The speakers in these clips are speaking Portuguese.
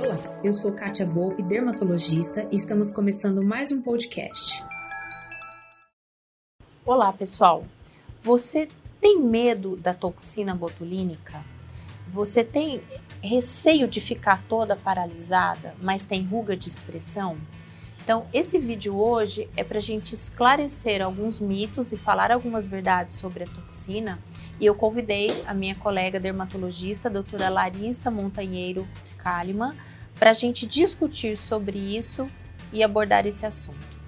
Olá, eu sou Kátia Volpe, dermatologista, e estamos começando mais um podcast. Olá, pessoal. Você tem medo da toxina botulínica? Você tem receio de ficar toda paralisada, mas tem ruga de expressão? Então, esse vídeo hoje é para a gente esclarecer alguns mitos e falar algumas verdades sobre a toxina. E eu convidei a minha colega dermatologista, a doutora Larissa Montanheiro Kalimann, para a gente discutir sobre isso e abordar esse assunto.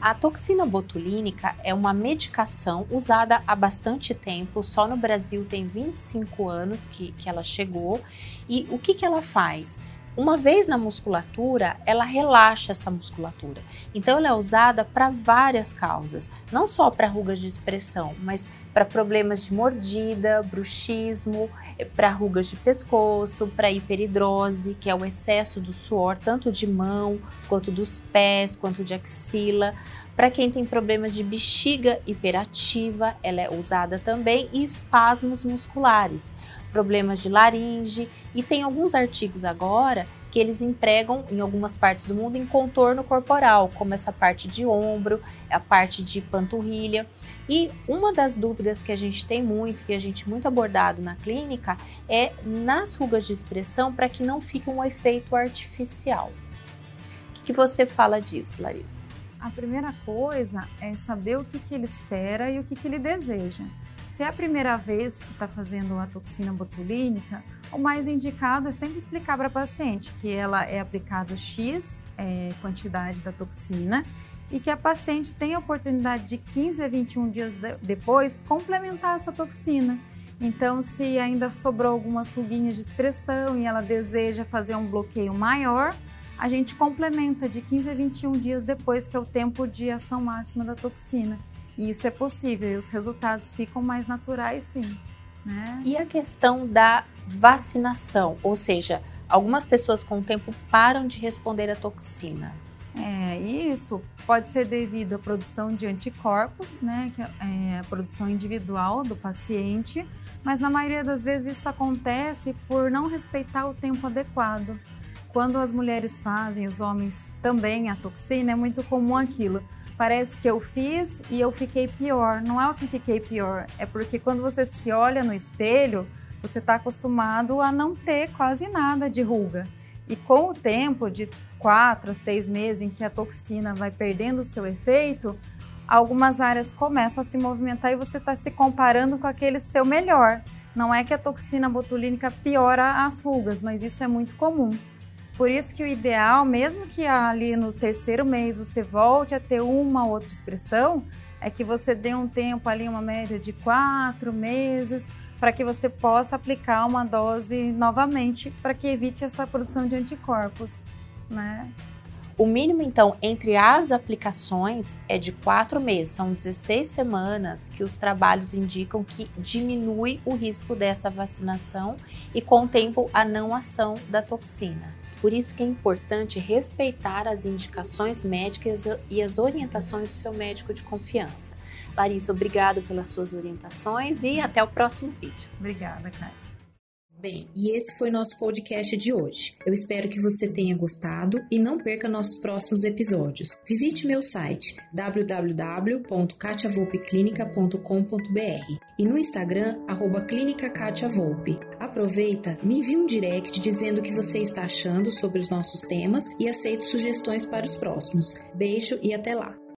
A toxina botulínica é uma medicação usada há bastante tempo, só no Brasil tem 25 anos que, que ela chegou. E o que, que ela faz? Uma vez na musculatura, ela relaxa essa musculatura. Então, ela é usada para várias causas, não só para rugas de expressão, mas para problemas de mordida, bruxismo, para rugas de pescoço, para hiperidrose, que é o excesso do suor, tanto de mão, quanto dos pés, quanto de axila. Para quem tem problemas de bexiga hiperativa, ela é usada também e espasmos musculares, problemas de laringe e tem alguns artigos agora que eles empregam em algumas partes do mundo em contorno corporal, como essa parte de ombro, a parte de panturrilha. E uma das dúvidas que a gente tem muito, que a gente muito abordado na clínica, é nas rugas de expressão para que não fique um efeito artificial. O que, que você fala disso, Larissa? A primeira coisa é saber o que, que ele espera e o que, que ele deseja. Se é a primeira vez que está fazendo a toxina botulínica, o mais indicado é sempre explicar para a paciente que ela é aplicada X é, quantidade da toxina e que a paciente tem a oportunidade de 15 a 21 dias de, depois complementar essa toxina. Então, se ainda sobrou algumas ruguinhas de expressão e ela deseja fazer um bloqueio maior, a gente complementa de 15 a 21 dias depois, que é o tempo de ação máxima da toxina. E isso é possível e os resultados ficam mais naturais, sim. Né? E a questão da vacinação, ou seja, algumas pessoas com o tempo param de responder à toxina. É, isso pode ser devido à produção de anticorpos, né, que é a produção individual do paciente, mas na maioria das vezes isso acontece por não respeitar o tempo adequado. Quando as mulheres fazem, os homens também a toxina, é muito comum aquilo. Parece que eu fiz e eu fiquei pior. Não é o que fiquei pior, é porque quando você se olha no espelho, você está acostumado a não ter quase nada de ruga. E com o tempo de quatro a seis meses em que a toxina vai perdendo o seu efeito, algumas áreas começam a se movimentar e você está se comparando com aquele seu melhor. Não é que a toxina botulínica piora as rugas, mas isso é muito comum. Por isso que o ideal, mesmo que ali no terceiro mês você volte a ter uma ou outra expressão, é que você dê um tempo ali, uma média de quatro meses, para que você possa aplicar uma dose novamente, para que evite essa produção de anticorpos, né? O mínimo, então, entre as aplicações é de quatro meses, são 16 semanas que os trabalhos indicam que diminui o risco dessa vacinação e, com o tempo, a não ação da toxina. Por isso que é importante respeitar as indicações médicas e as orientações do seu médico de confiança. Larissa, obrigado pelas suas orientações e até o próximo vídeo. Obrigada, Kátia. Bem, e esse foi nosso podcast de hoje. Eu espero que você tenha gostado e não perca nossos próximos episódios. Visite meu site www.katiavolpeclinica.com.br e no Instagram, arroba Clínica Katia Volpe. Aproveita, me envie um direct dizendo o que você está achando sobre os nossos temas e aceito sugestões para os próximos. Beijo e até lá!